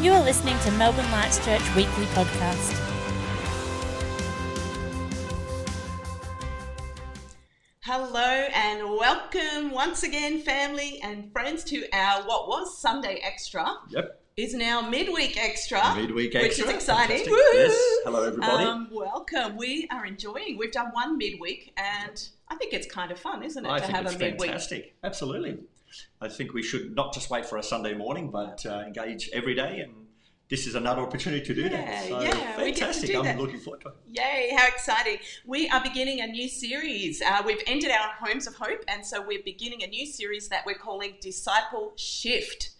You are listening to Melbourne Lights Church Weekly Podcast. Hello and welcome once again, family and friends, to our what was Sunday Extra Yep. is now midweek extra, Midweek which is exciting. Woo! Yes. Hello, everybody. Um, welcome. We are enjoying. We've done one midweek, and I think it's kind of fun, isn't it, I to think have it's a midweek? fantastic. Absolutely. I think we should not just wait for a Sunday morning, but uh, engage every day. And this is another opportunity to do Yeah, that. So yeah, we get to fantastic. I'm that. looking forward to it. Yay, how exciting. We are beginning a new series. Uh, we've ended our Homes of Hope, and so we're beginning a new series that we're calling Disciple Shift.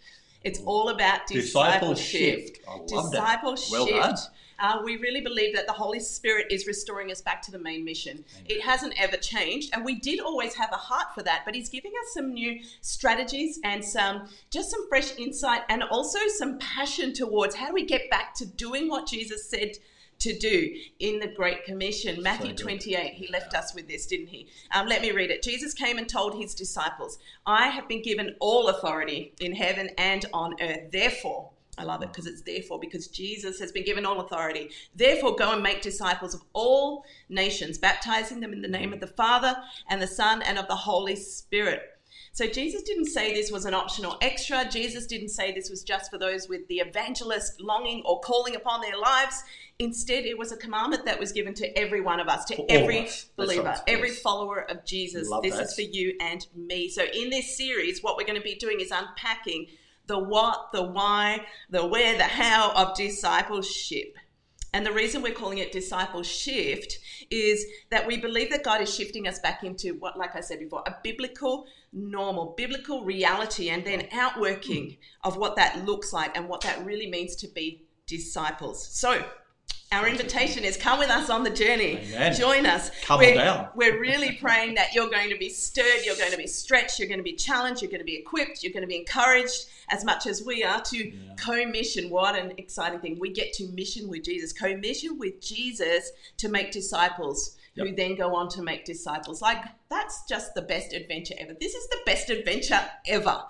It's all about Disciple discipleship. shift. I love that. Well done. Uh, we really believe that the Holy Spirit is restoring us back to the main mission. It hasn't ever changed, and we did always have a heart for that, but He's giving us some new strategies and some just some fresh insight and also some passion towards how do we get back to doing what Jesus said to do in the Great Commission. Matthew good. 28, he left us with this, didn't he? Um, let me read it. Jesus came and told his disciples, I have been given all authority in heaven and on earth. Therefore, I love it because it's therefore, because Jesus has been given all authority. Therefore, go and make disciples of all nations, baptizing them in the name of the Father and the Son and of the Holy Spirit. So Jesus didn't say this was an optional extra. Jesus didn't say this was just for those with the evangelist longing or calling upon their lives. Instead, it was a commandment that was given to every one of us, to For every us. Believer, right, every yes. follower of Jesus. Love this that. is for you and me. So, in this series, what we're going to be doing is unpacking the what, the why, the where, the how of discipleship. And the reason we're calling it disciple shift is that we believe that God is shifting us back into what, like I said before, a biblical normal, biblical reality, and then outworking of what that looks like and what that really means to be disciples. So, our invitation is come with us on the journey. Amen. Join us. Come we're, down. We're really praying that you're going to be stirred, you're going to be stretched, you're going to be challenged, you're going to be equipped, you're going to be encouraged as much as we are to co-mission. What an exciting thing. We get to mission with Jesus, co-mission with Jesus to make disciples who then go on to make disciples. Like that's just the best adventure ever. This is the best adventure ever.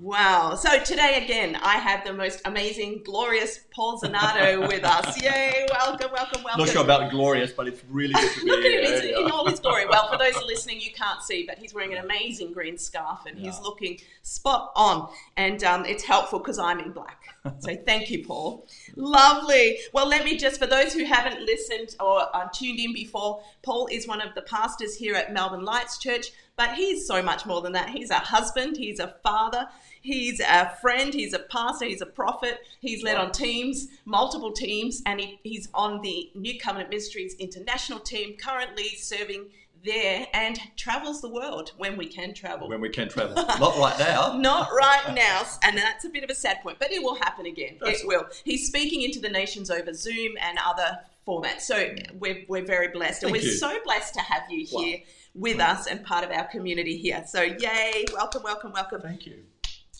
Wow. So today again, I have the most amazing, glorious Paul Zanato with us. Yay. Welcome, welcome, welcome. Not sure about glorious, but it's really good to be Look at him, in all his glory. Well, for those listening, you can't see, but he's wearing an amazing green scarf and he's looking spot on. And um, it's helpful because I'm in black. So thank you, Paul. Lovely. Well, let me just, for those who haven't listened or uh, tuned in before, Paul is one of the pastors here at Melbourne Lights Church, but he's so much more than that. He's a husband, he's a father, he's a friend, he's a pastor, he's a prophet, he's led on teams, multiple teams, and he, he's on the New Covenant Ministries international team, currently serving there and travels the world when we can travel. When we can travel. Not right now. Not right now, and that's a bit of a sad point, but it will happen again. That's it will. He's speaking into the nations over Zoom and other formats. So we're, we're very blessed, and we're you. so blessed to have you Wow. With us and part of our community here. So yay! Welcome, welcome, welcome. Thank you.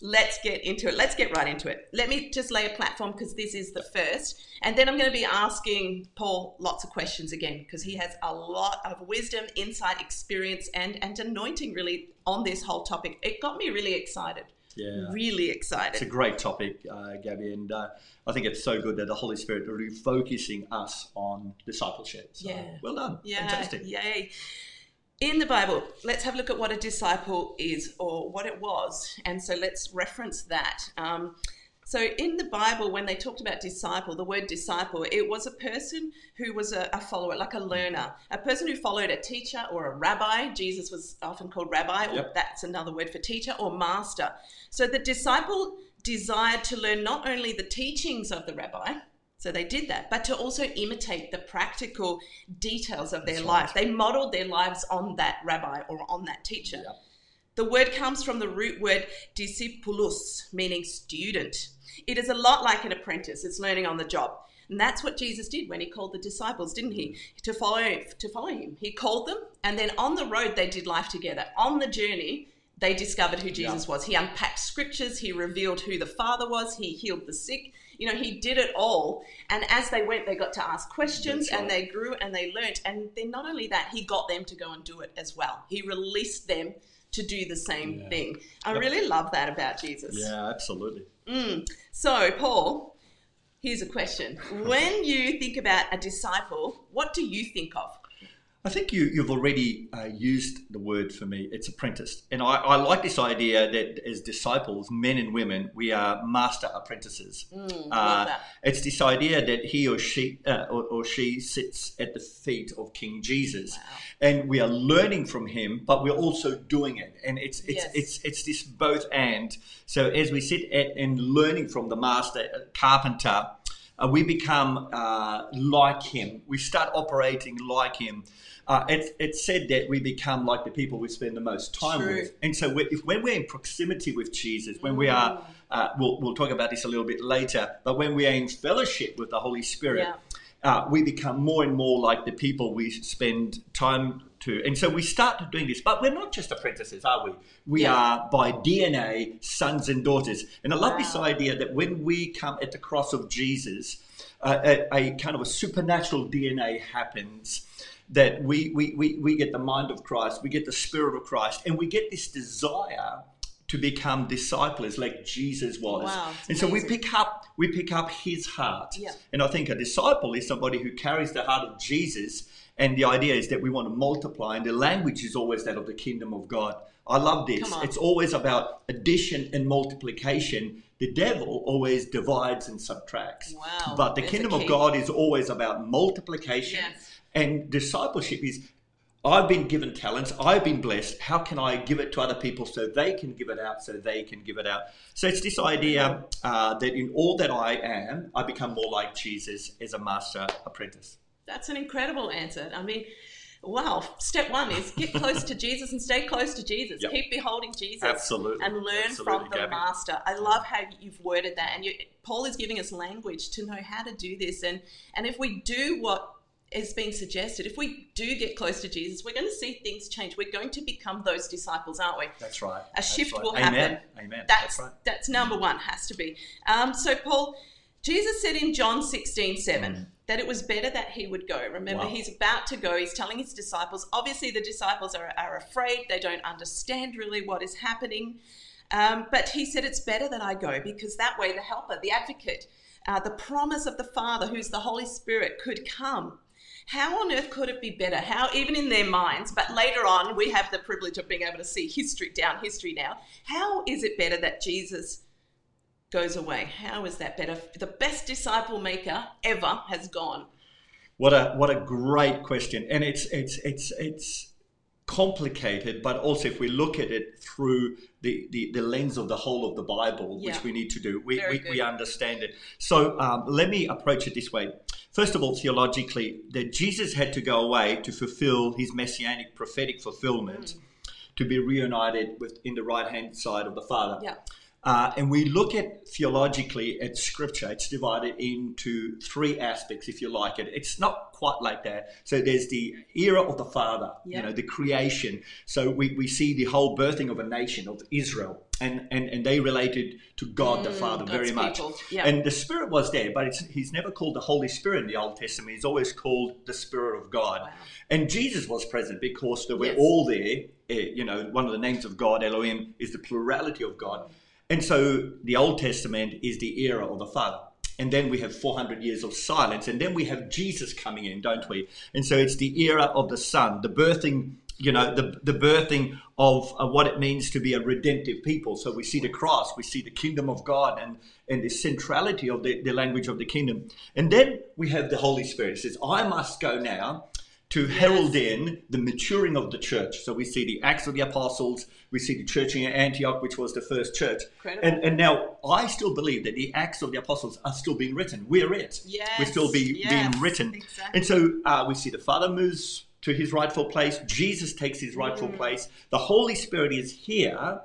Let's get into it. Let's get right into it. Let me just lay a platform because this is the first. And then I'm going to be asking Paul lots of questions again because he has a lot of wisdom, insight, experience, and, and anointing really on this whole topic. It got me really excited. Yeah. Really excited. It's a great topic, uh, Gabby, and uh, I think it's so good that the Holy Spirit are refocusing us on discipleship. So, Yeah. well done. Yeah. Fantastic. Yay. In the Bible, let's have a look at what a disciple is or what it was. And so let's reference that. Um, so in the Bible, when they talked about disciple, the word disciple, it was a person who was a, a follower, like a learner, a person who followed a teacher or a rabbi. Jesus was often called rabbi, or Yep. that's another word for teacher, or master. So the disciple desired to learn not only the teachings of the rabbi, so they did that, but to also imitate the practical details of their That's life. right. They modeled their lives on that rabbi or on that teacher. The word comes from the root word discipulus, meaning student. It is a lot like an apprentice, it's learning on the job. And that's what Jesus did when he called the disciples, didn't he? Mm-hmm. To follow to follow him. He called them and then on the road they did life together. On the journey, they discovered who Jesus was. He unpacked scriptures, he revealed who the Father was, he healed the sick. You know, he did it all. And as they went, they got to ask questions That's and they grew and they learnt. And then not only that, he got them to go and do it as well. He released them to do the same Yeah. thing. I Yep. really love that about Jesus. Yeah, absolutely. Mm. So, Paul, Here's a question. When you think about a disciple, what do you think of? I think you, you've already uh, used the word for me. It's apprentice. And I, I, like this idea that as disciples, men and women, we are master apprentices. Mm, uh, it's this idea that he or she uh, or, or, she sits at the feet of King Jesus. Wow. And we are learning from him, but we're also doing it. And it's it's Yes. it's it's this both and. So as we sit at and learning from the master uh, carpenter, uh, we become uh, like him. We start operating like him. Uh, it's, it's said that we become like the people we spend the most time True. with. And so if, when we're in proximity with Jesus, when we are, uh, we'll, we'll talk about this a little bit later, but when we are in fellowship with the Holy Spirit, Yeah. Uh, we become more and more like the people we spend time to. And so we start doing this, but we're not just apprentices, are we? We Yeah. are by DNA sons and daughters. And I love this idea that when we come at the cross of Jesus, uh, a, a kind of a supernatural DNA happens. That we, we, we, we get the mind of Christ, we get the spirit of Christ, and we get this desire to become disciples like Jesus was. Wow, and so we pick up we pick up his heart. Yeah. And I think a disciple is somebody who carries the heart of Jesus. And the idea is that we want to multiply, and the language is always that of the kingdom of God. I love this. It's always about addition and multiplication. The devil always divides and subtracts. Wow, But the kingdom of. God is always about multiplication. Yes. And discipleship is I've been given talents. I've been blessed. How can I give it to other people so they can give it out, so they can give it out? So it's this idea uh, that in all that I am, I become more like Jesus as a master apprentice. That's an incredible answer. I mean, wow. Step one is get close to Jesus and stay close to Jesus. Yep. Keep beholding Jesus. Absolutely. And learn Absolutely, from the Gabby. master. I love how you've worded that. And you, Paul is giving us language to know how to do this. And, and if we do what is being suggested, if we do get close to Jesus, we're going to see things change. We're going to become those disciples, aren't we? That's right. A shift right. will Amen. happen. Amen. That's That's right. that's number one, has to be. Um, so Paul, Jesus said in John 16, 7, that it was better that he would go. Remember, Mm. Wow. he's about to go. He's telling his disciples. Obviously, the disciples are, are afraid. They don't understand really what is happening. Um, but he said, It's better that I go because that way the helper, the advocate, uh, the promise of the Father, who's the Holy Spirit, could come. How on earth could it be better? How, even in their minds, but later on, we have the privilege of being able to see history down history now. How is it better that Jesus goes away? How is that better? The best disciple maker ever has gone. What a what a great question, and it's it's it's it's complicated, but also if we look at it through the, the, the lens of the whole of the Bible, Yeah. which we need to do, we, we, we understand it. So um, let me approach it this way. First of all, theologically, that Jesus had to go away to fulfill his messianic prophetic fulfillment, to be reunited with in the right hand side of the Father. Yeah. Uh, and we look at theologically at scripture, it's divided into three aspects, if you like it. It's not quite like that. So there's the era of the Father, you know, the creation. So we, we see the whole birthing of a nation, of Israel, and, and, and they related to God the Mm, Father God's very much. Yeah. And the Spirit was there, but it's, he's never called the Holy Spirit in the Old Testament. He's always called the Spirit of God. Wow. And Jesus was present because they were Yes. all there. Eh, You know, one of the names of God, Elohim, is the plurality of God. And so the Old Testament is the era of the Father. And then we have 400 years of silence. And then we have Jesus coming in, don't we? And so it's the era of the Son, the birthing, you know, the, the birthing of uh, what it means to be a redemptive people. So we see the cross, we see the kingdom of God and, and the centrality of the, the language of the kingdom. And then we have the Holy Spirit. It says, I must go now to herald in the maturing of the church. So we see the Acts of the Apostles, we see the church in Antioch, which was the first church. Incredible. And, and now I still believe that the Acts of the Apostles are still being written. We're it. Yes, We're still be, yes, being written. exactly. And so uh, we see the Father moves to his rightful place, Jesus takes his Mm. rightful place, the Holy Spirit is here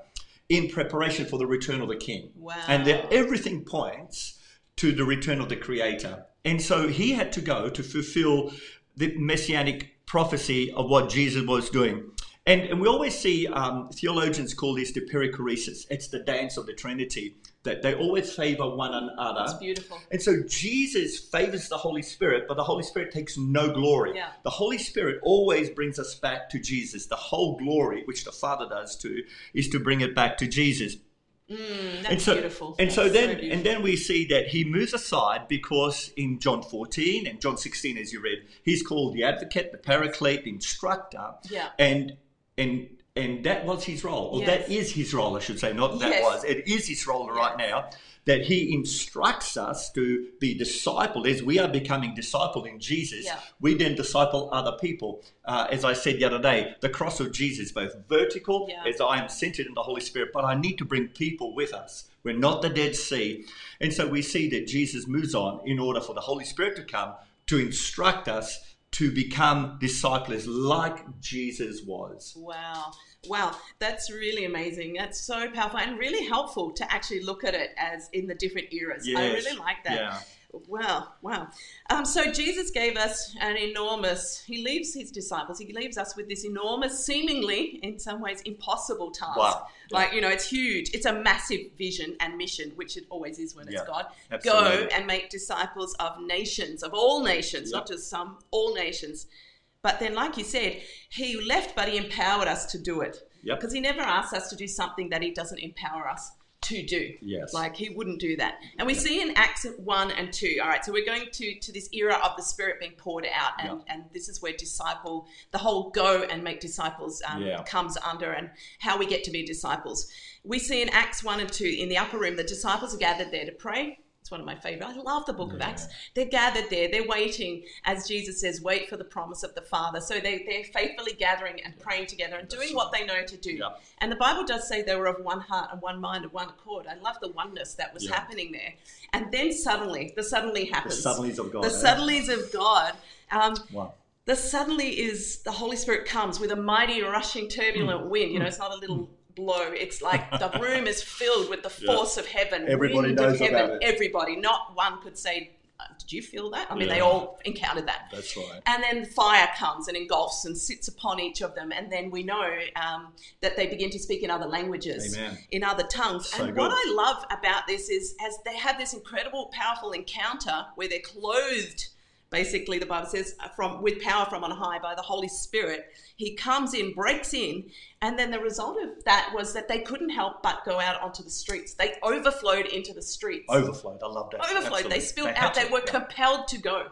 in preparation for the return of the King. Wow. And that everything points to the return of the Creator. And so he had to go to fulfill the messianic prophecy of what Jesus was doing. And, and we always see um, theologians call this the perichoresis. It's the dance of the Trinity, that they always favor one another. It's beautiful. And so Jesus favors the Holy Spirit, but the Holy Spirit takes no glory. Yeah. The Holy Spirit always brings us back to Jesus. The whole glory, which the Father does too, is to bring it back to Jesus. Mm, that's and so, beautiful. And so then, beautiful. and then we see that he moves aside because in John 14 and John 16, as you read, he's called the advocate, the paraclete, the instructor, Yeah. and and and that was his role, or that Yes. is his role, I should say, not that Yes. was. It is his role right now that he instructs us to be discipled as we are becoming discipled in Jesus. Yeah. We then disciple other people. Uh, as I said the other day, the cross of Jesus, both vertical Yeah. as I am centered in the Holy Spirit, but I need to bring people with us. We're not the Dead Sea. And so we see that Jesus moves on in order for the Holy Spirit to come to instruct us to become disciples like Jesus was. Wow. Wow. That's really amazing. That's so powerful and really helpful to actually look at it as in the different eras. I really like that. Yeah. Wow. Wow. Um, so Jesus gave us an enormous, he leaves his disciples, he leaves us with this enormous, seemingly, in some ways, impossible task. Wow. Yeah. Like, you know, it's huge. It's a massive vision and mission, which it always is when Yeah. it's God. Absolutely. Go and make disciples of nations, of all nations, Yep. not just some, all nations. But then, like you said, he left, but he empowered us to do it. Yep. Because he never asks us to do something that he doesn't empower us to do. Yes. Like he wouldn't do that. And we see in Acts 1 and 2, all right, so we're going to, to this era of the Spirit being poured out. And, and this is where disciple, the whole go and make disciples um, Yeah. comes under and how we get to be disciples. We see in Acts 1 and 2 in the upper room, the disciples are gathered there to pray. It's one of my favorite. I love the book of Acts. They're gathered there. They're waiting, as Jesus says, wait for the promise of the Father. So they, they're faithfully gathering and praying together and doing what they know to do. Yeah. And the Bible does say they were of one heart and one mind and one accord. I love the oneness that was Yeah. happening there. And then suddenly, the suddenly happens. The suddenlies of God. The eh? suddenlies of God. Um, Wow. the suddenly is the Holy Spirit comes with a mighty, rushing, turbulent wind. You know, it's not a little blow. It's like the room is filled with the Yeah. force of heaven. Everybody wind knows of heaven. about it. Everybody. Not one could say, uh, "Did you feel that?" I mean, they all encountered that. That's right. And then fire comes and engulfs and sits upon each of them. And then we know um, that they begin to speak in other languages, Amen. in other tongues. So and what. I love about this is as they have this incredible, powerful encounter where they're clothed. Basically, the Bible says, uh, from with power from on high by the Holy Spirit, He comes in, breaks in, and then the result of that was that they couldn't help but go out onto the streets. They overflowed into the streets Overflowed. I love that. overflowed. Absolutely. They spilled had out. They were Yeah. compelled to go.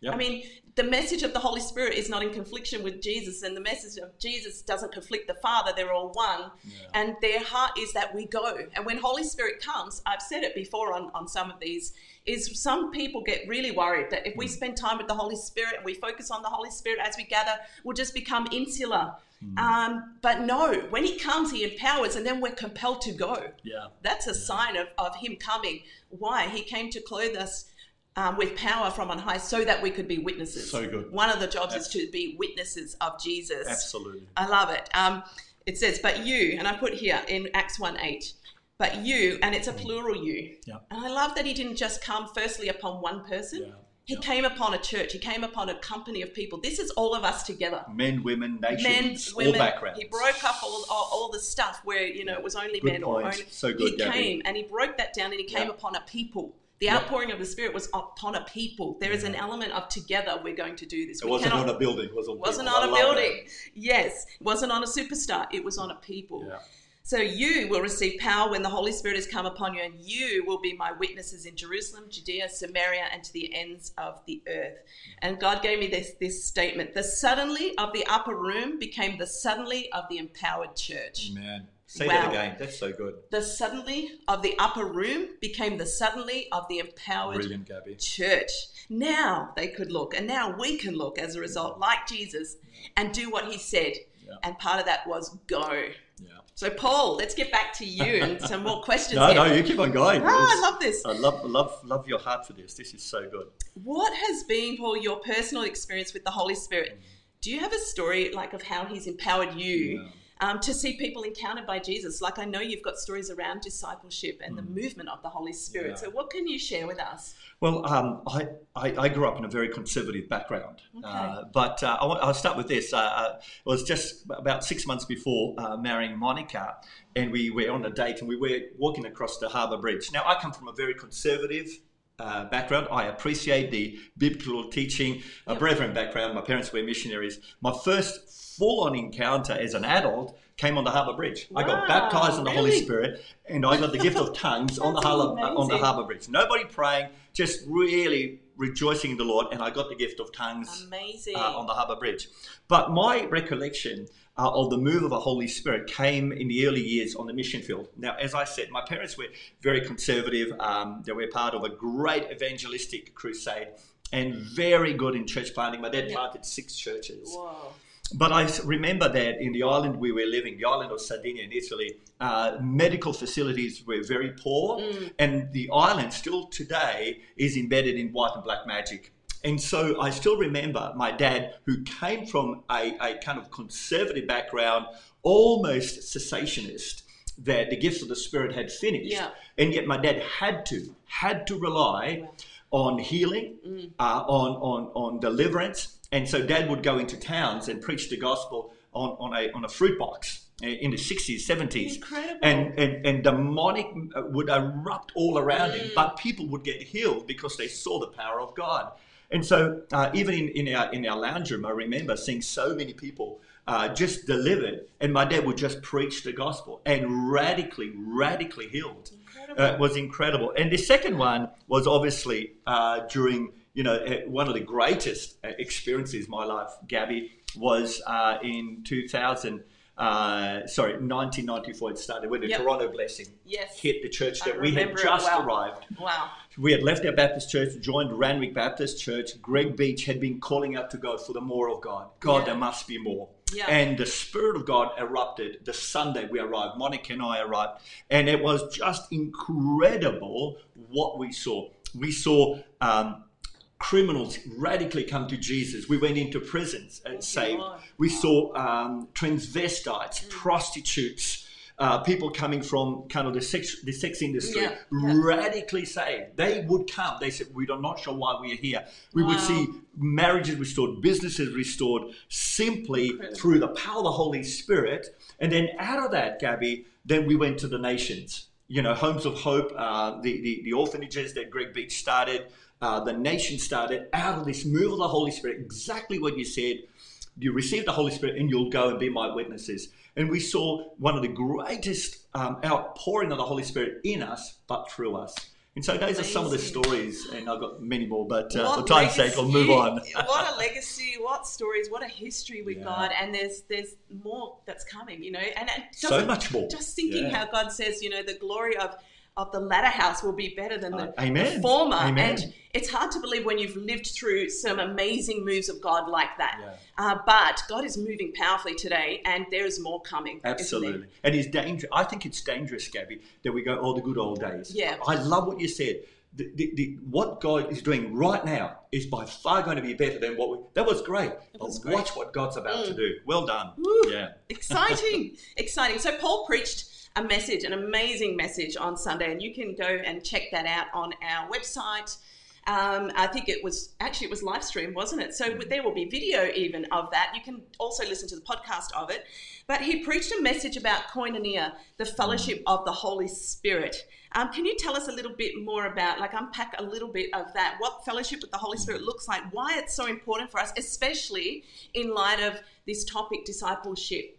Yep. I mean, the message of the Holy Spirit is not in confliction with Jesus, and the message of Jesus doesn't conflict the Father. They're all one. And their heart is that we go. And when Holy Spirit comes, I've said it before on, on some of these, is some people get really worried that if we spend time with the Holy Spirit and we focus on the Holy Spirit as we gather, we'll just become insular. Um, but no, when He comes, He empowers, and then we're compelled to go. Yeah. That's a sign of, of him coming. Why? He came to clothe us um, with power from on high so that we could be witnesses. So good. One of the jobs is to be witnesses of Jesus. Absolutely. I love it. Um, it says, but you, and I put here in Acts 1 8, but you, and it's a plural you. Yeah. And I love that he didn't just come firstly upon one person. Yeah. He came upon a church. He came upon a company of people. This is all of us together Men, women, nations, men, all women. backgrounds. He broke up all, all, all the stuff where you know it was only Good men point. or only. So good, he Gabby. came and he broke that down and he came Yeah. upon a people. The Yeah. outpouring of the Spirit was upon a people. There is an element of together. We're going to do this. It We wasn't cannot- on a building. It was on wasn't people. on I a building. Yes, it wasn't on a superstar. It was on a people. Yeah. So you will receive power when the Holy Spirit has come upon you, and you will be my witnesses in Jerusalem, Judea, Samaria, and to the ends of the earth. And God gave me this, this statement: the suddenly of the upper room became the suddenly of the empowered church. that. Say Wow. that again. That's so good. The suddenly of the upper room became the suddenly of the empowered Brilliant, Gabby. church. Now they could look, and now we can look as a result, like Jesus, and do what he said. Yeah. And part of that was go. Yeah. So, Paul, let's get back to you and some more questions. No, here. no, you keep on going. Ah, I love this. I love, love, love your heart for this. This is so good. What has been, Paul, your personal experience with the Holy Spirit? Do you have a story like of how He's empowered you um, to see people encountered by Jesus? Like I know you've got stories around discipleship and the movement of the Holy Spirit. Yeah. So, what can you share with us? Well, um, I, I, I grew up in a very conservative background. Uh, but uh, I want, I'll start with this. Uh, uh, it was just about six months before uh, marrying Monica, and we were on a date and we were walking across the harbour bridge. Now, I come from a very conservative uh, background. I appreciate the biblical teaching, a brethren background. My parents were missionaries. My first full on encounter as an adult came on the Harbour Bridge. I got baptized in the Holy? Spirit and I got the gift of tongues on the Harbour, on the. Harbour Bridge. Nobody praying, just really rejoicing in the Lord, and I got the gift of tongues Amazing. uh, on the Harbour Bridge. But my recollection uh, of the move of the Holy Spirit came in the early years on the mission field. Now, as I said, my parents were very conservative. Um, they were part of a great evangelistic crusade and very good in church planting. My dad Yeah. planted six churches. But I remember that in the island we were living, the island of Sardinia in Italy, uh, medical facilities were very poor, and the island still today is embedded in white and black magic. And so I still remember my dad, who came from a, a kind of conservative background, almost cessationist, that the gifts of the Spirit had finished. Yeah. And yet my dad had to, had to rely on healing, uh, on, on, on deliverance. And so dad would go into towns and preach the gospel on, on, a, on a fruit box uh, in the 60s, 70s. Incredible. And, and, and demonic uh, would erupt all around him, but people would get healed because they saw the power of God. And so, uh, even in, in, our, in our lounge room, I remember seeing so many people uh, just delivered, and my dad would just preach the gospel and radically, radically healed. Uh, it was incredible. And the second one was obviously uh, during, you know, uh, one of the greatest uh, experiences in my life, Gabby, was uh, in 2000. Uh, sorry, 1994 it started when the Yep. Toronto blessing Yes. hit the church I that we had just well. arrived. Wow. We had left our Baptist church, joined Randwick Baptist Church. Greg Beech had been calling out to God for the more of God. God, Yeah. there must be more. Yeah. And the Spirit of God erupted the Sunday we arrived. Monica and I arrived. And it was just incredible what we saw. We saw um, criminals radically come to Jesus. We went into prisons and saved. We saw um, transvestites, Mm. prostitutes, uh, people coming from kind of the sex, the sex industry, Yeah, radically saved. They would come. They said, "We are not sure why we are here." We would see marriages restored, businesses restored, simply through the power of the Holy Spirit. And then out of that, Gabby, then we went to the nations. You know, Homes of Hope, uh, the, the the orphanages that Greg Beech started, uh, the nation started out of this move of the Holy Spirit. Exactly what you said you receive the Holy Spirit and you'll go and be my witnesses. And we saw one of the greatest um, outpouring of the Holy Spirit in us, but through us. And so those are some of the stories, and I've got many more, but uh, for time's sake, I'll move on. what a legacy! What stories! What a history we've Yeah. got, and there's there's more that's coming. You know, and it So much more. Just thinking Yeah. how God says, you know, the glory of of the latter house will be better than the, Uh, the former. Amen. And it's hard to believe when you've lived through some amazing moves of God like that. Yeah. Uh, but God is moving powerfully today, and there is more coming. Absolutely. And it's dangerous. I think it's dangerous, Gabby, that we go, oh, the good old days. Yeah. I love what you said. The, the, the, what God is doing right now is by far going to be better than what we. That was great. Was great. watch what God's about to do. Well done. Woo. Yeah. exciting exciting so paul preached a message an amazing message on sunday and you can go and check that out on our website um, I think it was actually it was live stream, wasn't it? So there will be video even of that. You can also listen to the podcast of it. But he preached a message about koinonia, the fellowship of the Holy Spirit. Um, can you tell us a little bit more about, like, unpack a little bit of that? What fellowship with the Holy Spirit looks like? Why it's so important for us, especially in light of this topic, discipleship.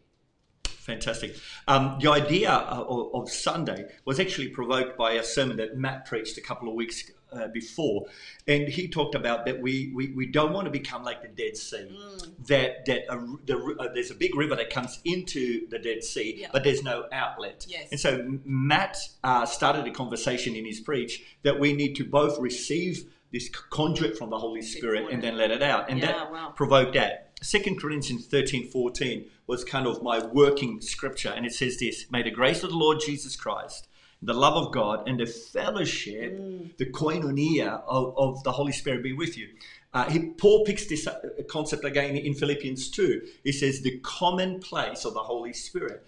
Fantastic. Um, the idea of, of Sunday was actually provoked by a sermon that Matt preached a couple of weeks uh, before, and he talked about that we, we, we don't want to become like the Dead Sea. Mm. That that a, the, uh, there's a big river that comes into the Dead Sea, Yeah. but there's no outlet. Yes. And so Matt uh, started a conversation in his preach that we need to both receive this conduit from the Holy Spirit and then let it out, and Yeah, that wow. provoked that. Second Corinthians 13, 14 was kind of my working scripture, and it says this May the grace of the Lord Jesus Christ, the love of God, and the fellowship, Mm. the koinonia of, of the Holy Spirit be with you. Uh, he, Paul picks this uh, concept again in Philippians 2. He says, the common place of the Holy Spirit.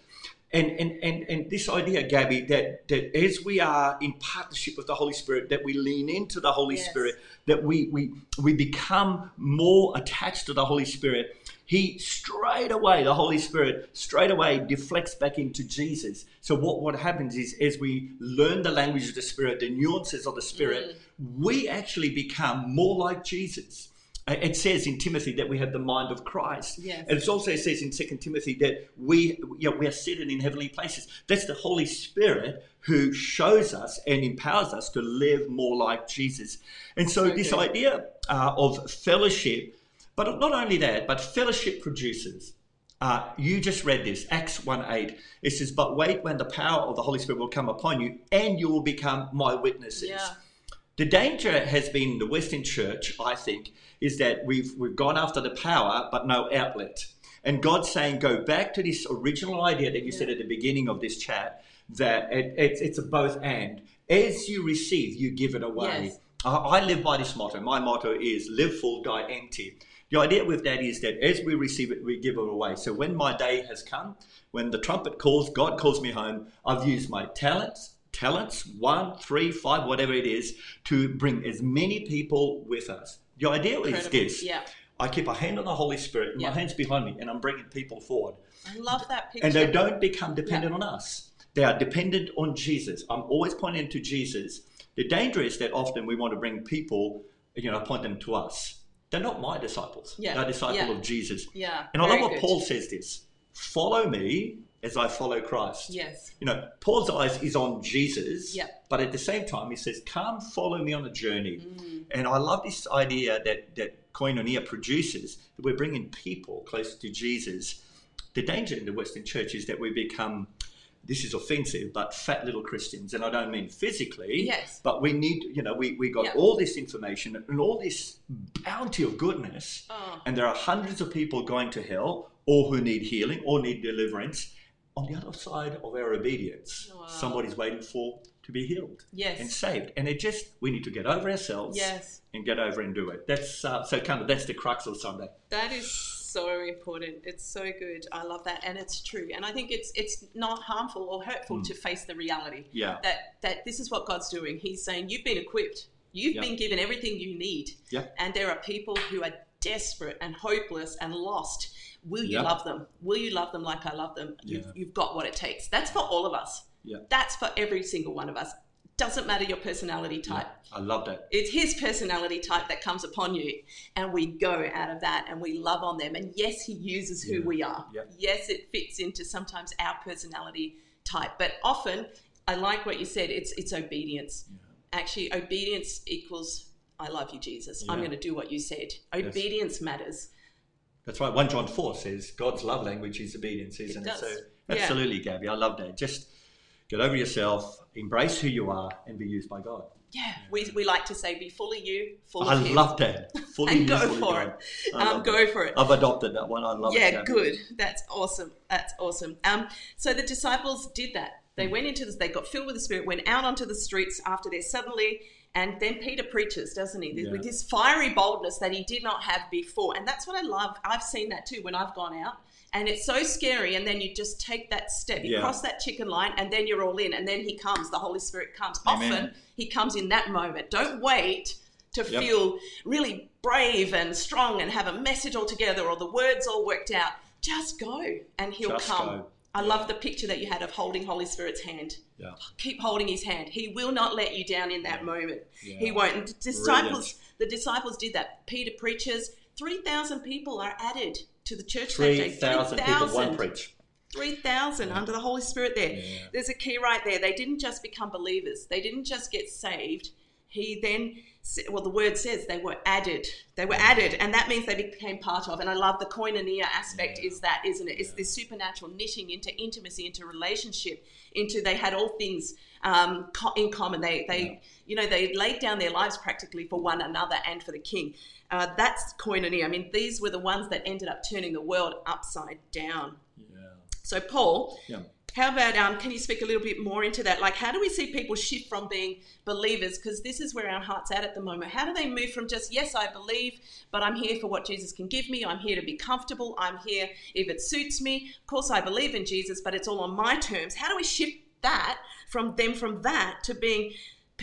And, and, and, and this idea, Gabby, that, that as we are in partnership with the Holy Spirit, that we lean into the Holy Yes. Spirit, that we, we, we become more attached to the Holy Spirit, he straight away, the Holy Spirit straight away deflects back into Jesus. So what, what happens is as we learn the language of the Spirit, the nuances of the Spirit, we actually become more like Jesus. Uh, It says in Timothy that we have the mind of Christ. Yes. And it also says in 2 Timothy that we, you know, we are seated in heavenly places. That's the Holy Spirit who shows us and empowers us to live more like Jesus. And so, this idea uh, of fellowship, but not only that, but fellowship produces. Uh, you just read this, Acts 1 8. It says, But wait when the power of the Holy Spirit will come upon you, and you will become my witnesses. Yeah. The danger has been in the Western church, I think, is that we've we've gone after the power but no outlet. And God's saying, go back to this original idea that you said at the beginning of this chat, that it, it's it's a both and. As you receive, you give it away. Yes. I, I live by this motto. My motto is live full, die empty. The idea with that is that as we receive it, we give it away. So when my day has come, when the trumpet calls, God calls me home, I've used my talents, talents, one, three, five, whatever it is, to bring as many people with us. The idea is this. Yeah. I keep a hand on the Holy Spirit, Yeah. my hand's behind me, and I'm bringing people forward. I love that picture. And they don't become dependent on us. They are dependent on Jesus. I'm always pointing to Jesus. The danger is that often we want to bring people, you know, point them to us. They're not my disciples. Yeah. They're disciples Yeah. of Jesus. Yeah. And I love what good. Paul says this follow me as I follow Christ. Yes. You know, Paul's eyes is on Jesus, Yeah. but at the same time, he says, Come follow me on a journey. Mm. And I love this idea that, that Koinonia produces, that we're bringing people closer to Jesus. The danger in the Western church is that we become, this is offensive, but fat little Christians. And I don't mean physically, Yes. but we need, you know, we, we got Yeah. all this information and all this bounty of goodness. Oh. And there are hundreds of people going to hell, or who need healing, or need deliverance. On the other side of our obedience, Wow. somebody's waiting for to be healed Yes. and saved. And it just we need to get over ourselves Yes. and get over and do it. That's uh, so kind of that's the crux of Sunday. That is so important. It's so good. I love that, and it's true. And I think it's it's not harmful or hurtful Hmm. to face the reality. Yeah. That that this is what God's doing. He's saying you've been equipped. You've Yeah. been given everything you need. Yeah. And there are people who are desperate and hopeless and lost. Will you Yeah. love them? Will you love them like I love them? You've, Yeah. you've got what it takes. That's for all of us. Yeah. That's for every single one of us. Doesn't matter your personality type. I loved it. It's his personality type that comes upon you, and we go out of that and we love on them. And yes, he uses who Yeah. we are. Yeah. Yes, it fits into sometimes our personality type, but often I like what you said. It's it's obedience. Actually, obedience equals I love you, Jesus. I'm going to do what you said. Obedience matters. That's right. One John four says God's love language is obedience, isn't it? does. So Yeah. absolutely, Gabby. I love that. Just get over yourself, embrace who you are, and be used by God. Yeah, we, we like to say, be fully you, full I of him. love that. Fully And go fully for God. it. Um, go for it. I've adopted that one. I love yeah, it. Yeah, good. That's awesome. That's awesome. Um, so the disciples did that. They went into this. They got filled with the Spirit. Went out onto the streets after their suddenly, and then Peter preaches, doesn't he? Yeah. With this fiery boldness that he did not have before, and that's what I love. I've seen that too when I've gone out, and it's so scary. And then you just take that step, you Yeah. cross that chicken line, and then you're all in. And then he comes. The Holy Spirit comes. Amen. Often he comes in that moment. Don't wait to Yep. feel really brave and strong and have a message all together or the words all worked out. Just go and he'll Just come. go. I Yeah. love the picture that you had of holding Holy Spirit's hand. Yeah. Keep holding his hand. He will not let you down in that moment. Yeah. He won't. And the disciples, the disciples did that. Peter preaches. Three thousand people are added to the church that day. thousand people, one 3,000. preach. 3,000 under the Holy Spirit there. Yeah. There's a key right there. They didn't just become believers, they didn't just get saved. He then, well, the word says they were added. They were added, and that means they became part of. And I love the koinonia aspect, Yeah. is that, isn't it? It's this supernatural knitting into intimacy, into relationship, into they had all things um, co- in common. They, they, Yeah. you know, they laid down their lives practically for one another and for the King. Uh, that's koinonia. I mean, these were the ones that ended up turning the world upside down. Yeah. So, Paul, Yeah. How about um, can you speak a little bit more into that? Like, how do we see people shift from being believers? Because this is where our heart's at at the moment. How do they move from just, yes, I believe, but I'm here for what Jesus can give me. I'm here to be comfortable. I'm here if it suits me. Of course, I believe in Jesus, but it's all on my terms. How do we shift that from them from that to being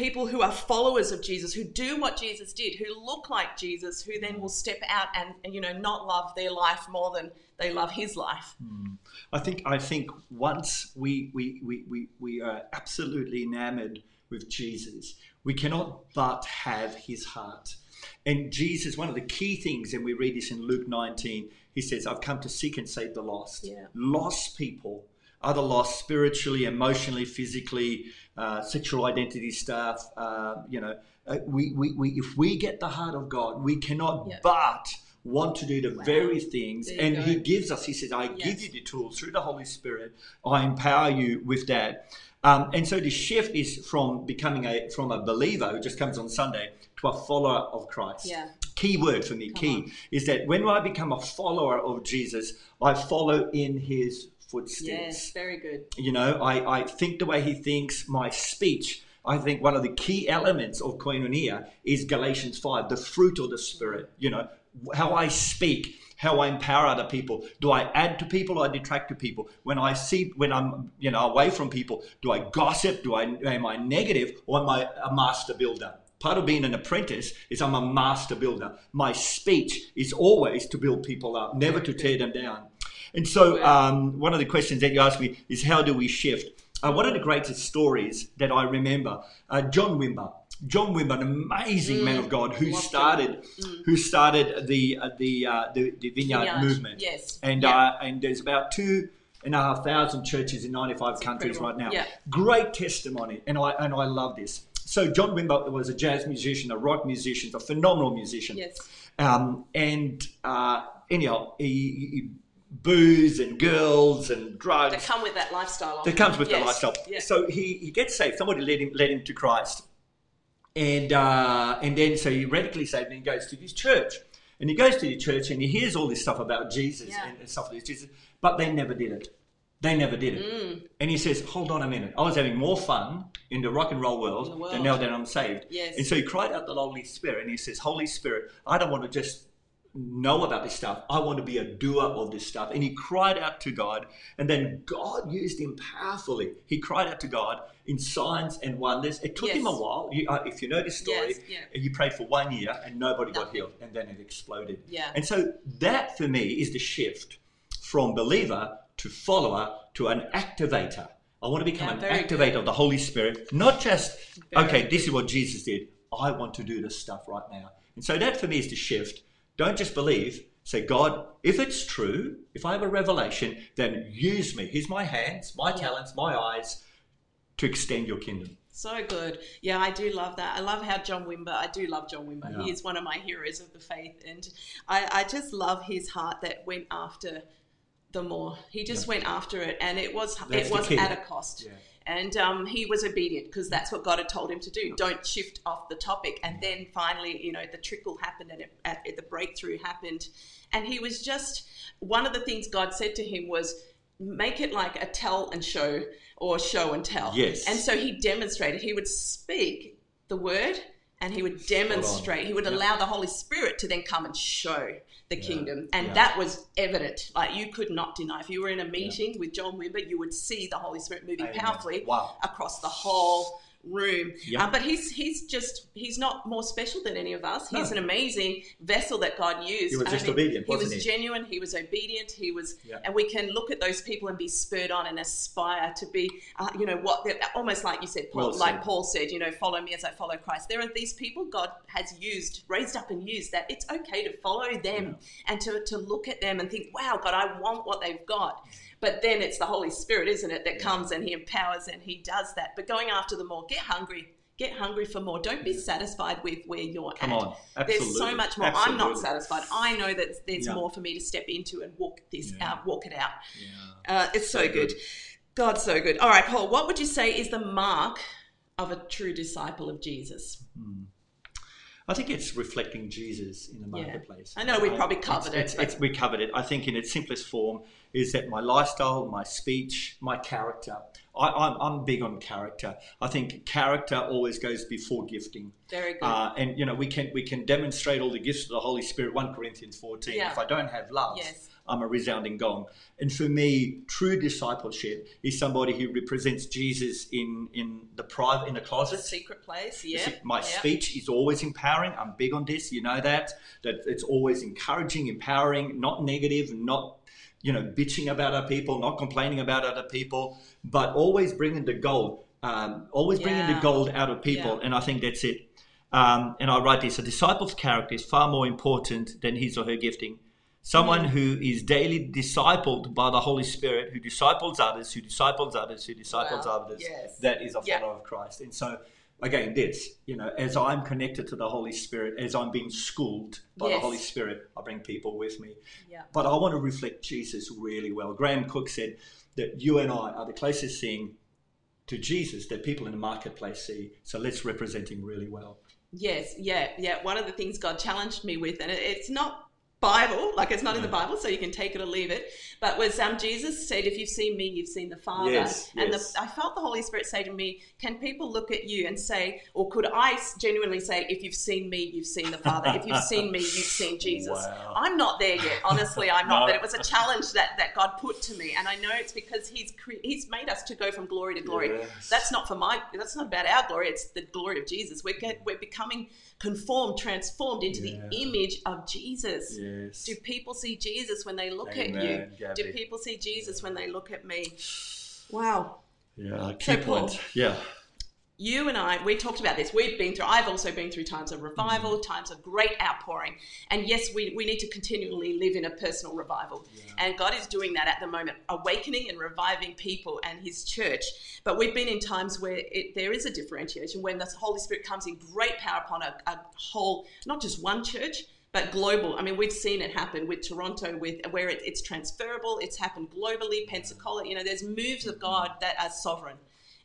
people who are followers of Jesus, who do what Jesus did, who look like Jesus, who then will step out and, you know not love their life more than they love His life. Hmm. I think I think once we we, we, we, we are absolutely enamored with Jesus, we cannot but have his heart. And Jesus, one of the key things, and we read this in Luke 19, he says, I've come to seek and save the lost. Yeah. Lost people, other loss spiritually, emotionally, physically, uh, sexual identity stuff. Uh, you know, uh, we, we, we, if we get the heart of God, we cannot Yeah. but want to do the Wow. very things. And go. he gives us, he says, I Yes. give you the tools through the Holy Spirit. I empower you with that. Um, and so the shift is from becoming a from a believer who just comes on Sunday to a follower of Christ. Yeah. Key word for me, Come key, on. is that when I become a follower of Jesus, I follow in his footsteps. Yes, very good. You know, I, I think the way he thinks, my speech. I think one of the key elements of koinonia is Galatians 5, the fruit of the Spirit. You know, how I speak, how I empower other people. Do I add to people or I detract to people? When I see, when I'm, you know, away from people, do I gossip? Do I, am I negative or am I a master builder? Part of being an apprentice is I'm a master builder. My speech is always to build people up, never to tear them down. And so, um, one of the questions that you asked me is how do we shift? Uh, one of the greatest stories that I remember, uh, John Wimber. John Wimber, an amazing man of God who started, who started the uh, the, uh, the the vineyard, Vineyard, movement. yes. and Yeah. uh, and there's about two and a half thousand churches in 95 countries incredible. right now. Yeah. Great testimony, and I and I love this. So John Wimber was a jazz musician, a rock musician, a phenomenal musician. Yes. Um, and uh, anyhow, he, he, booze and girls and drugs. That come with that lifestyle. That comes with Yes. the lifestyle. Yes. So he, he gets saved. Somebody led him led him to Christ, and uh, and then so he radically saved, and he goes to this church, and he goes to the church, and he hears all this stuff about Jesus Yeah. and, and stuff like this Jesus, but they never did it. They never did it. Mm. And he says, "Hold on a minute. I was having more fun in the rock and roll world, world. than now that I'm saved." Yes. And so he cried out the Holy Spirit, and he says, "Holy Spirit, I don't want to just." Know about this stuff. I want to be a doer of this stuff. And he cried out to God, and then God used him powerfully. He cried out to God in signs and wonders. It took him a while. You, uh, if you know this story, Yes, yeah. he prayed for one year and nobody got healed, and then it exploded. Yeah. And so that for me is the shift from believer to follower to an activator. I want to become Yeah, an activator of the Holy Spirit, not just, Very okay, good. this is what Jesus did. I want to do this stuff right now. And so that for me is the shift. Don't just believe. Say, God, if it's true, if I have a revelation, then use me. Here's my hands, my talents, my eyes to extend your kingdom. So good. Yeah, I do love that. I love how John Wimber, I do love John Wimber. Yeah. He is one of my heroes of the faith. And I, I just love his heart that went after the more. He just went after it. And it was That's it was at a cost. Yeah. And um, he was obedient because that's what God had told him to do. Don't shift off the topic. And then finally, you know, the trickle happened and it, at, the breakthrough happened. And he was just, one of the things God said to him was, make it like a tell and show or show and tell. Yes. And so he demonstrated, he would speak the word and he would demonstrate, he would Yeah. allow the Holy Spirit to then come and show the Yeah. kingdom. And Yeah. that was evident. Like you could not deny. If you were in a meeting with John Wimber, you would see the Holy Spirit moving Amen. powerfully Wow. across the whole room. Yeah. Uh, but he's he's just he's not more special than any of us. He's No. an amazing vessel that God used. He was I just mean, obedient, He was he? genuine. He was obedient. He was, Yeah. and we can look at those people and be spurred on and aspire to be, uh, you know, what they're almost like you said, Paul, Well like. Paul said, you know, follow me as I follow Christ. There are these people God has used, raised up and used that it's okay to follow them and to, to look at them and think, wow, God, I want what they've got. But then it's the Holy Spirit, isn't it, that comes and He empowers and He does that. But going after the more, get hungry. Get hungry for more. Don't be satisfied with where you're Come at. on. There's so much more. I'm not satisfied. I know that there's Yeah. more for me to step into and walk this Yeah. out, walk it out. Yeah. Uh, it's so, So good. good. God's so good. All right, Paul, what would you say is the mark of a true disciple of Jesus? I think it's reflecting Jesus in the Yeah. marketplace. I know we probably it's- covered it, it's- it's- we covered it. I think in its simplest form is that my lifestyle, my speech, my character. I, I'm, I'm big on character. I think character always goes before gifting. Very good. Uh, and you know we can we can demonstrate all the gifts of the Holy Spirit. One Corinthians fourteen. Yeah. If I don't have love, Yes. I'm a resounding gong. And for me, true discipleship is somebody who represents Jesus in in the private in the closet, the secret place. Yeah, my speech is always empowering. I'm big on this. You know that that it's always encouraging, empowering, not negative, not you know bitching about other people, not complaining about other people, but always bringing the gold. Um, always bringing the gold out of people, Yeah. and I think that's it. Um, and I write this: a disciple's character is far more important than his or her gifting. Someone who is daily discipled by the Holy Spirit, who disciples others, who disciples others, who disciples Wow. others, Yes. that is a Yeah. follower of Christ. And so, again, this, you know, as I'm connected to the Holy Spirit, as I'm being schooled by the Holy Spirit, I bring people with me. Yeah. But I want to reflect Jesus really well. Graham Cooke said that you and I are the closest thing to Jesus that people in the marketplace see. So let's represent him really well. Yes, yeah, yeah. One of the things God challenged me with, and it's not Bible, like it's not in the Bible, so you can take it or leave it. But was um, Jesus said, "If you've seen me, you've seen the Father." Yes, and yes. the, I felt the Holy Spirit say to me, "Can people look at you and say, or could I genuinely say, if you've seen me, you've seen the Father. If you've seen me, you've seen Jesus." Wow. I'm not there yet. Honestly, I'm not. No. But it was a challenge that that God put to me, and I know it's because He's cre- He's made us to go from glory to glory. Yes. That's not for my. That's not about our glory. It's the glory of Jesus. We're get, we're becoming conformed, transformed into Yeah. the image of Jesus. Yes. Do people see Jesus when they look Amen, at you? Gabby. Do people see Jesus when they look at me? Wow. Yeah, So, key Paul, point. Yeah. You and I, we talked about this. We've been through, I've also been through times of revival, Mm-hmm. times of great outpouring. And yes, we, we need to continually live in a personal revival. And God is doing that at the moment, awakening and reviving people and His church. But we've been in times where it, there is a differentiation when the Holy Spirit comes in great power upon a, a whole, not just one church, but global. I mean, we've seen it happen with Toronto, with where it, it's transferable. It's happened globally. Pensacola, you know, there's moves of God that are sovereign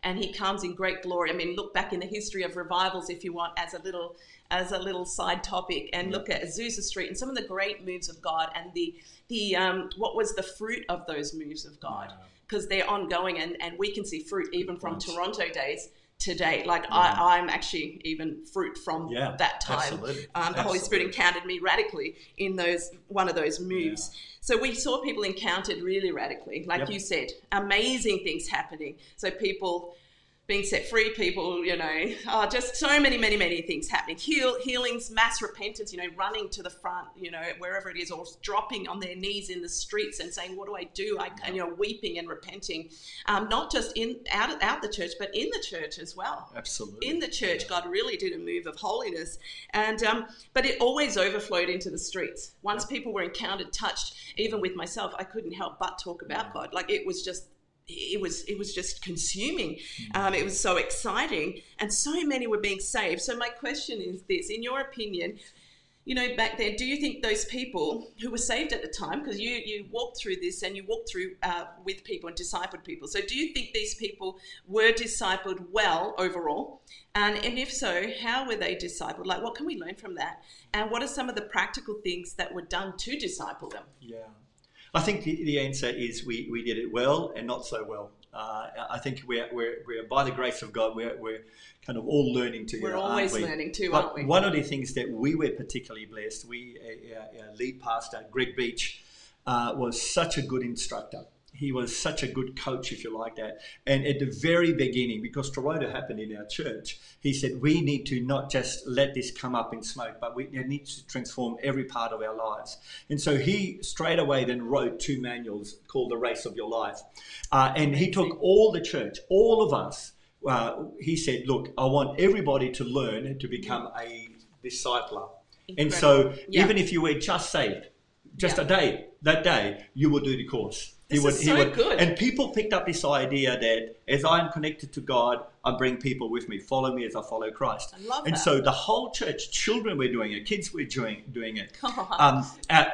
and he comes in great glory. I mean, look back in the history of revivals if you want, as a little as a little side topic, and look at Azusa Street and some of the great moves of God and the the um, what was the fruit of those moves of God. Because they're ongoing and and we can see fruit even from Toronto days today. Like I, I'm actually even fruit from Yeah, that time. Um, the Holy Spirit encountered me radically in those one of those moves. So we saw people encountered really radically, like Yep. you said, amazing things happening. So people being set free, people, you know, oh, just so many, many, many things happening. Heal, healings, mass repentance, you know, running to the front, you know, wherever it is, or dropping on their knees in the streets and saying, "What do I do?" I, and you know, weeping and repenting, um, not just in out out the church, but in the church as well Absolutely. in the church, God really did a move of holiness, and um, but it always overflowed into the streets. Once people were encountered, touched, even with myself, I couldn't help but talk about God. Like it was just. It was it was just consuming. Um, it was so exciting, and so many were being saved. So my question is this: In your opinion, you know, back then, do you think those people who were saved at the time, because you you walked through this and you walked through uh, with people and discipled people, so do you think these people were discipled well overall? And and if so, how were they discipled? Like, what can we learn from that? And what are some of the practical things that were done to disciple them? Yeah. I think the, the answer is we, we did it well and not so well. Uh, I think we're, we're, we're, by the grace of God, we're, we're kind of all learning together. We're always we? learning too, But aren't we? One of the things that we were particularly blessed, we, uh, our, our lead pastor, Greg Beech, uh, was such a good instructor. He was such a good coach, if you like that. And at the very beginning, because Toronto happened in our church, he said, We need to not just let this come up in smoke, but we need to transform every part of our lives. And so he straight away then wrote two manuals called The Race of Your Life. Uh, and he took all the church, all of us, uh, he said, Look, I want everybody to learn to become a discipler. And so, Yeah. even if you were just saved, just Yeah. a day, that day, you will do the course. This is so good. And people picked up this idea that as I'm connected to God, I bring people with me. Follow me as I follow Christ. I love and that. so the whole church, children were doing it, kids were doing, doing it. Um, uh,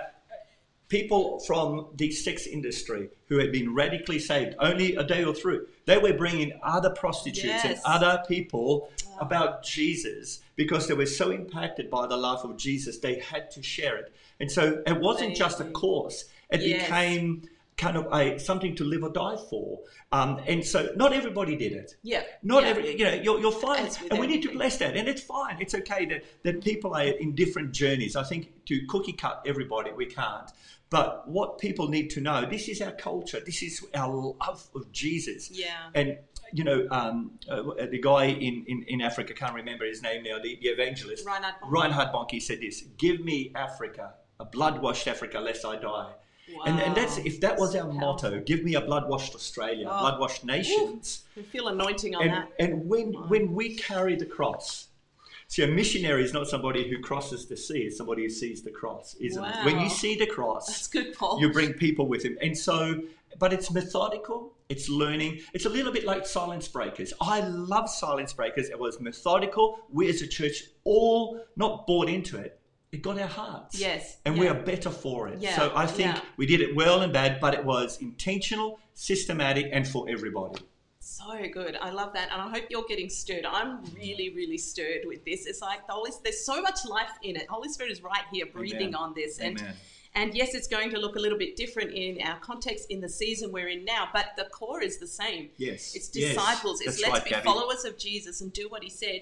people from the sex industry who had been radically saved only a day or through, they were bringing other prostitutes and other people about Jesus because they were so impacted by the love of Jesus, they had to share it. And so it wasn't just a course, it Yes. became kind of a something to live or die for. Um, and so not everybody did it. Yeah. Not yeah. every, you know, you're, you're fine. And we need to bless that. And it's fine. It's okay that, that people are in different journeys. I think to cookie cut everybody, we can't. But what people need to know, this is our culture. This is our love of Jesus. Yeah. And, you know, um, uh, the guy in, in, in Africa, can't remember his name now, the, the evangelist. Reinhard Bonnke. Reinhard Bonnke said this, give me Africa, a blood-washed Africa, lest I die. And, and that's if that was So our motto, give me a blood-washed Australia, Oh. blood-washed nations. I feel anointing on And, that. and when when we carry the cross, see, a missionary is not somebody who crosses the sea; it's somebody who sees the cross, isn't it? When you see the That's cross, good, Paul. you bring people with him, and so. But it's methodical. It's learning. It's a little bit like silence breakers. I love silence breakers. It was methodical. We as a church all not bought into it. It got our hearts. Yes, And we are better for it. Yeah, So I think yeah. we did it well and bad, but it was intentional, systematic, and for everybody. So good. I love that. And I hope you're getting stirred. I'm really, really stirred with this. It's like the Holy there's so much life in it. Holy Spirit is right here breathing Amen. on this. And Amen. and yes, it's going to look a little bit different in our context in the season we're in now, but the core is the same. Yes. It's Yes. disciples. It's That's let's right, be Gabby. followers of Jesus and do what he said.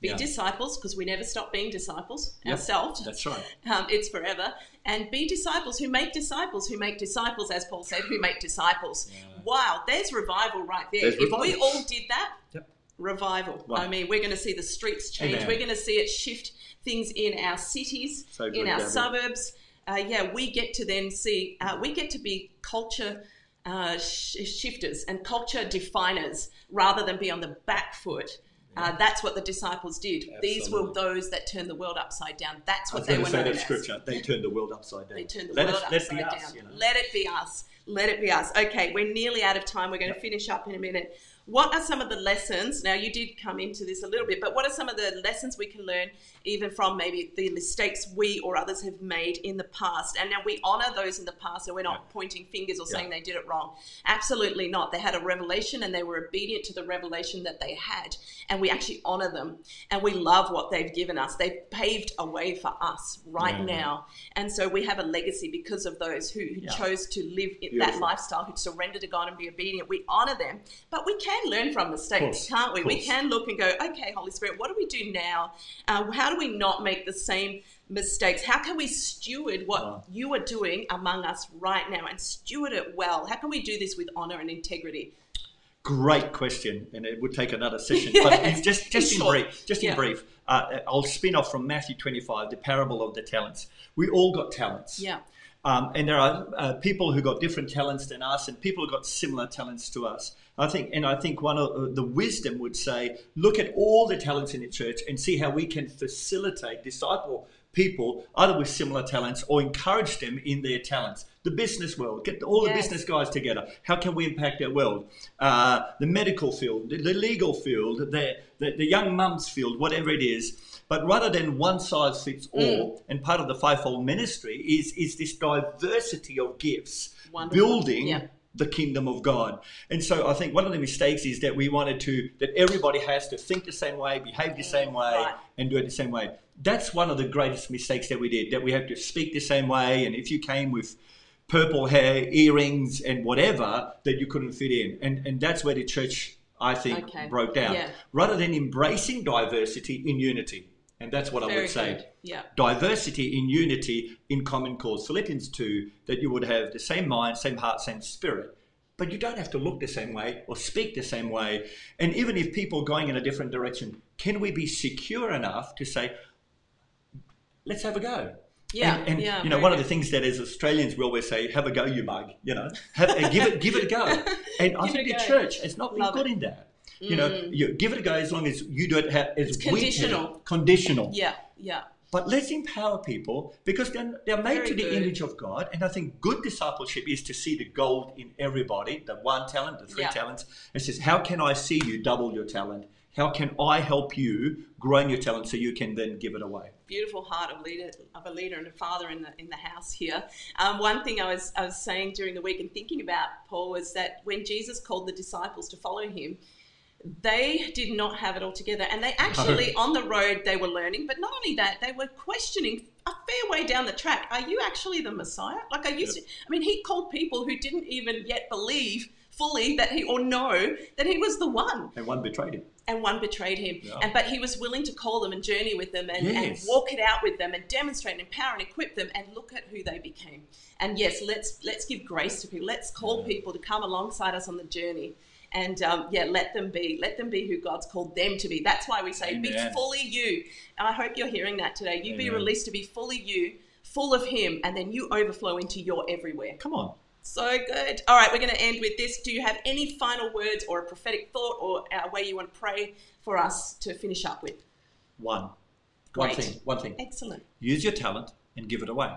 Be Yeah. disciples, because we never stop being disciples Yep, ourselves. That's right. Um, it's forever. And be disciples who make disciples, who make disciples, as Paul said, who make disciples. Wow, there's revival right there. There's if we all did that, Yep. revival. Right. I mean, we're going to see the streets change. Amen. We're going to see it shift things in our cities, So in our suburbs. Uh, yeah, we get to then see, uh, we get to be culture uh, sh- shifters and culture definers rather than be on the back foot. Uh, that's what the disciples did. These were those that turned the world upside down. That's what they were say known that as. scripture. They turned the world upside down. They turned the let world let upside be down. us, you know. Let it be us. Let it be us. Okay, we're nearly out of time. We're going to finish up in a minute. What are some of the lessons? Now, you did come into this a little bit, but what are some of the lessons we can learn, even from maybe the mistakes we or others have made in the past? And now we honor those in the past, so we're not Yeah. pointing fingers or Yeah. saying they did it wrong. Absolutely not. They had a revelation and they were obedient to the revelation that they had, and we actually honor them. And we love what they've given us. They've paved a way for us right now. And so we have a legacy because of those who, who Yeah. chose to live in that lifestyle, who surrendered to God and be obedient. We honor them, but we can learn from mistakes, course, can't we? We can look and go, okay, Holy Spirit, what do we do now? Uh, how do we not make the same mistakes? How can we steward what Wow. you are doing among us right now and steward it well? How can we do this with honor and integrity? Great question, and it would take another session. Yeah. But just, just in Sure. brief, just Yeah. in brief, uh, I'll spin off from Matthew 25, the parable of the talents. We all got talents. Yeah. Um, and there are uh, people who got different talents than us, and people who got similar talents to us. I think, and I think one of the wisdom would say, look at all the talents in the church and see how we can facilitate, disciple people either with similar talents or encourage them in their talents. The business world, get all the Yes. business guys together. How can we impact their world? Uh, the medical field, the, the legal field, the, the, the young mums field, whatever it is. But rather than one size fits all, and part of the fivefold ministry is is this diversity of gifts, Wonderful. building Yeah. The kingdom of God. And so I think one of the mistakes is that we wanted to that everybody has to think the same way, behave the same way, Right. and do it the same way. That's one of the greatest mistakes that we did. That we have to speak the same way, and if you came with purple hair, earrings, and whatever, that you couldn't fit in. And and that's where the church, I think, Okay. broke down. Yeah. Rather than embracing diversity in unity. And that's what I would say good. Yeah. diversity in unity in common cause. Philippians 2, that you would have the same mind, same heart, same spirit. But you don't have to look the same way or speak the same way. And even if people are going in a different direction, can we be secure enough to say, let's have a go? Yeah, And, and, yeah, you know, very one of the things that as Australians we always say, have a go, you mug, you know, have, give it, give it a go. And I think the go. church has not been Love good it. In that. You know, you give it a go as long as you do it ha- as It's conditional. Conditional. Yeah. Yeah. But let's empower people because they're, they're made Very to the good. image of God. And I think good discipleship is to see the gold in everybody, the one talent, the three Yeah. talents. It says, how can I see you double your talent? How can I help you grow in your talent so you can then give it away? beautiful heart of leader of a leader and a father in the in the house here. Um, one thing I was I was saying during the week and thinking about Paul was that when Jesus called the disciples to follow him, they did not have it all together, and they actually on the road they were learning. But not only that, they were questioning a fair way down the track, are you actually the Messiah? Like, are you? to, I mean, he called people who didn't even yet believe fully that he or know that he was the one And one betrayed him. and one betrayed him Yeah. and but he was willing to call them and journey with them and, and walk it out with them and demonstrate and empower and equip them and look at who they became and yes let's let's give grace to people let's call people to come alongside us on the journey and um, yeah let them be let them be who god's called them to be that's why we say be fully you and i hope you're hearing that today you be released to be fully you full of him and then you overflow into your everywhere Come on. so good. All right, we're going to end with this. Do you have any final words or a prophetic thought or a way you want to pray for us to finish up with? One. One thing. One thing. Excellent. Use your talent and give it away.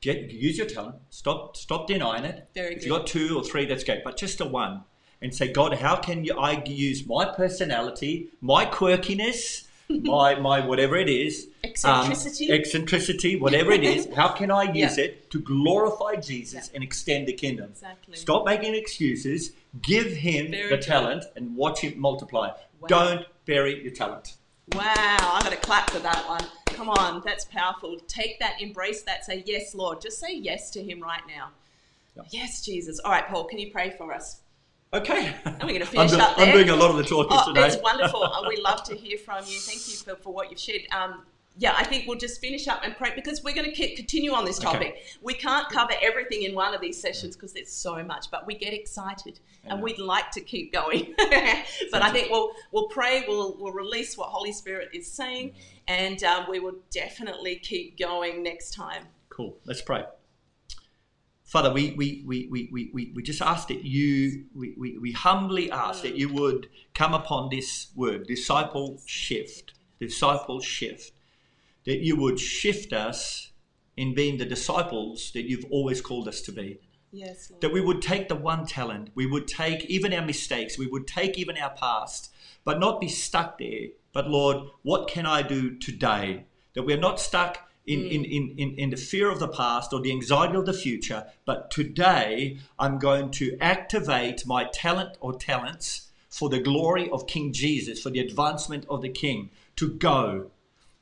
Get use your talent. Stop stop denying it. Very if good. you got two or three, that's great. But just a one, and say, God, how can you, I use my personality, my quirkiness, my my whatever it is, um, Eccentricity? eccentricity, whatever it is. How can I use Yeah. it to glorify Jesus Yeah. and extend the kingdom? Exactly. Stop making excuses. Give him Very the talent and watch him multiply. Wow. Don't bury your talent. Wow, I got to clap for that one. Come on, that's powerful. Take that, embrace that, say, Yes, Lord. Just say yes to Him right now. Yeah. Yes, Jesus. All right, Paul, can you pray for us? Okay. And we're going to I'm, finish do- up I'm doing a lot of the talking Oh, today. it's wonderful. Uh, we love to hear from you. Thank you for, for what you've shared. Um, yeah, I think we'll just finish up and pray because we're going to keep, continue on this Okay. topic. We can't cover everything in one of these sessions because there's so much, but we get excited and we'd like to keep going. but I think we'll we'll pray. We'll we'll release what Holy Spirit is saying, and um, we will definitely keep going next time. Cool. Let's pray. Father, we, we, we, we, we, we, we just ask that you, we, we, we humbly ask that you would come upon this word, disciple shift, disciple shift, that you would shift us in being the disciples that you've always called us to be. Yes, Lord. That we would take the one talent, we would take even our mistakes, we would take even our past, but not be stuck there. But Lord, what can I do today? That we're not stuck in, in, mm. in, in, in the fear of the past or the anxiety of the future, but today I'm going to activate my talent or talents for the glory of King Jesus, for the advancement of the King, to go.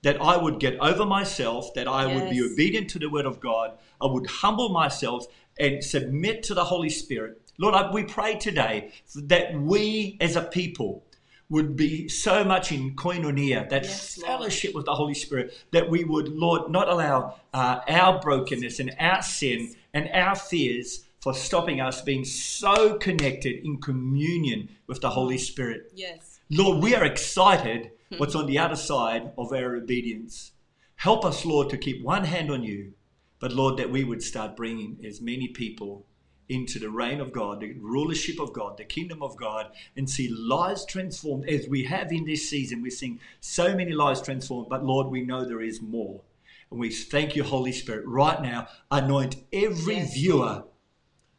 That I would get over myself, that I would be obedient to the word of God, I would humble myself and submit to the Holy Spirit. Lord, I, we pray today that we as a people would be so much in koinonia, that Yes, fellowship with the Holy Spirit, that we would, Lord, not allow uh, our brokenness and our sin and our fears for stopping us being so connected in communion with the Holy Spirit. Yes. Lord, we are excited what's on the other side of our obedience. Help us, Lord, to keep one hand on you, but Lord, that we would start bringing as many people into the reign of God, the rulership of God, the kingdom of God, and see lives transformed as we have in this season. We're seeing so many lives transformed, but Lord, we know there is more. And we thank you, Holy Spirit, right now. Anoint every Yes, viewer,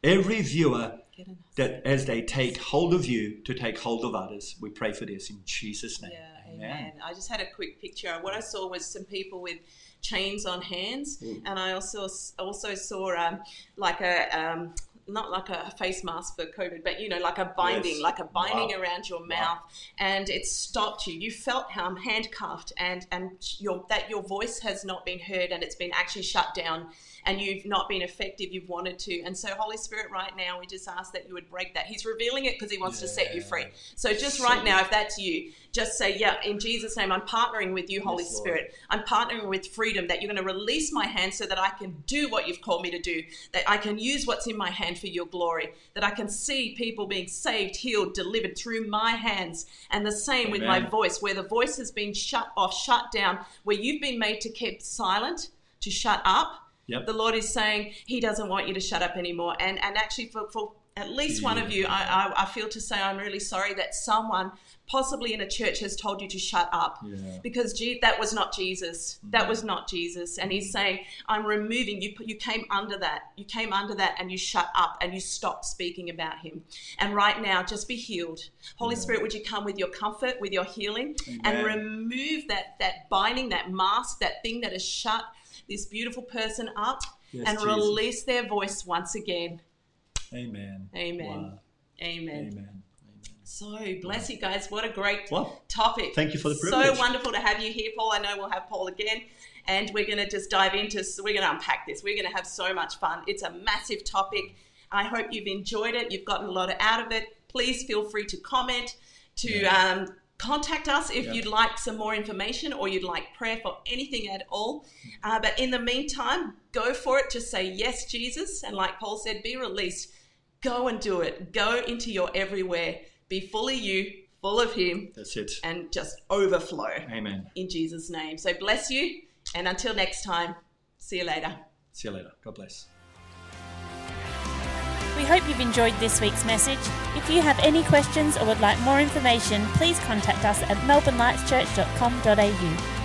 every viewer Get in us. that as they take hold of you to take hold of others. We pray for this in Jesus' name. Yeah, amen. I just had a quick picture. What I saw was some people with chains on hands, Mm. and I also also saw um, like a um, not like a face mask for COVID, but you know, like a binding, Yes. like a binding Wow. around your Wow. mouth, and it stopped you. You felt um, handcuffed, and and your that your voice has not been heard, and it's been actually shut down, and you've not been effective. You've wanted to, and so Holy Spirit, right now, we just ask that you would break that. He's revealing it because He wants to set you free. So just right now, if that's you, just say, Yeah, in Jesus' name, I'm partnering with you, Holy Yes, Spirit. I'm partnering with freedom that you're going to release my hand so that I can do what you've called me to do, that I can use what's in my hand for your glory, that I can see people being saved, healed, delivered through my hands. And the same with my voice, where the voice has been shut off, shut down, where you've been made to keep silent, to shut up. Yep. The Lord is saying He doesn't want you to shut up anymore. And and actually, for, for at least one of you, I, I, I feel to say I'm really sorry that someone, possibly in a church, has told you to shut up Yeah. because gee, that was not Jesus. That mm-hmm. was not Jesus. And He's mm-hmm. saying, I'm removing you. You came under that. You came under that, and you shut up and you stopped speaking about Him. And right now, just be healed. Holy Spirit, would you come with your comfort, with your healing, and remove that that binding, that mask, that thing that has shut this beautiful person up, Yes, and Jesus. release their voice once again. Amen. Amen. Wow. Amen. Amen. So bless you guys. What a great Well, topic. thank you for the privilege. So wonderful to have you here, Paul. I know we'll have Paul again. And we're going to just dive into, so we're going to unpack this. We're going to have so much fun. It's a massive topic. I hope you've enjoyed it. You've gotten a lot out of it. Please feel free to comment, to Yeah. um, contact us if you'd like some more information or you'd like prayer for anything at all. Uh, but in the meantime, go for it. Just say, Yes, Jesus. And like Paul said, be released. Go and do it. Go into your everywhere. Be fully you, full of Him, That's it. and just overflow Amen. in Jesus' name. So bless you. And until next time, see you later. See you later. God bless. We hope you've enjoyed this week's message. If you have any questions or would like more information, please contact us at melbournelightschurch.com.au.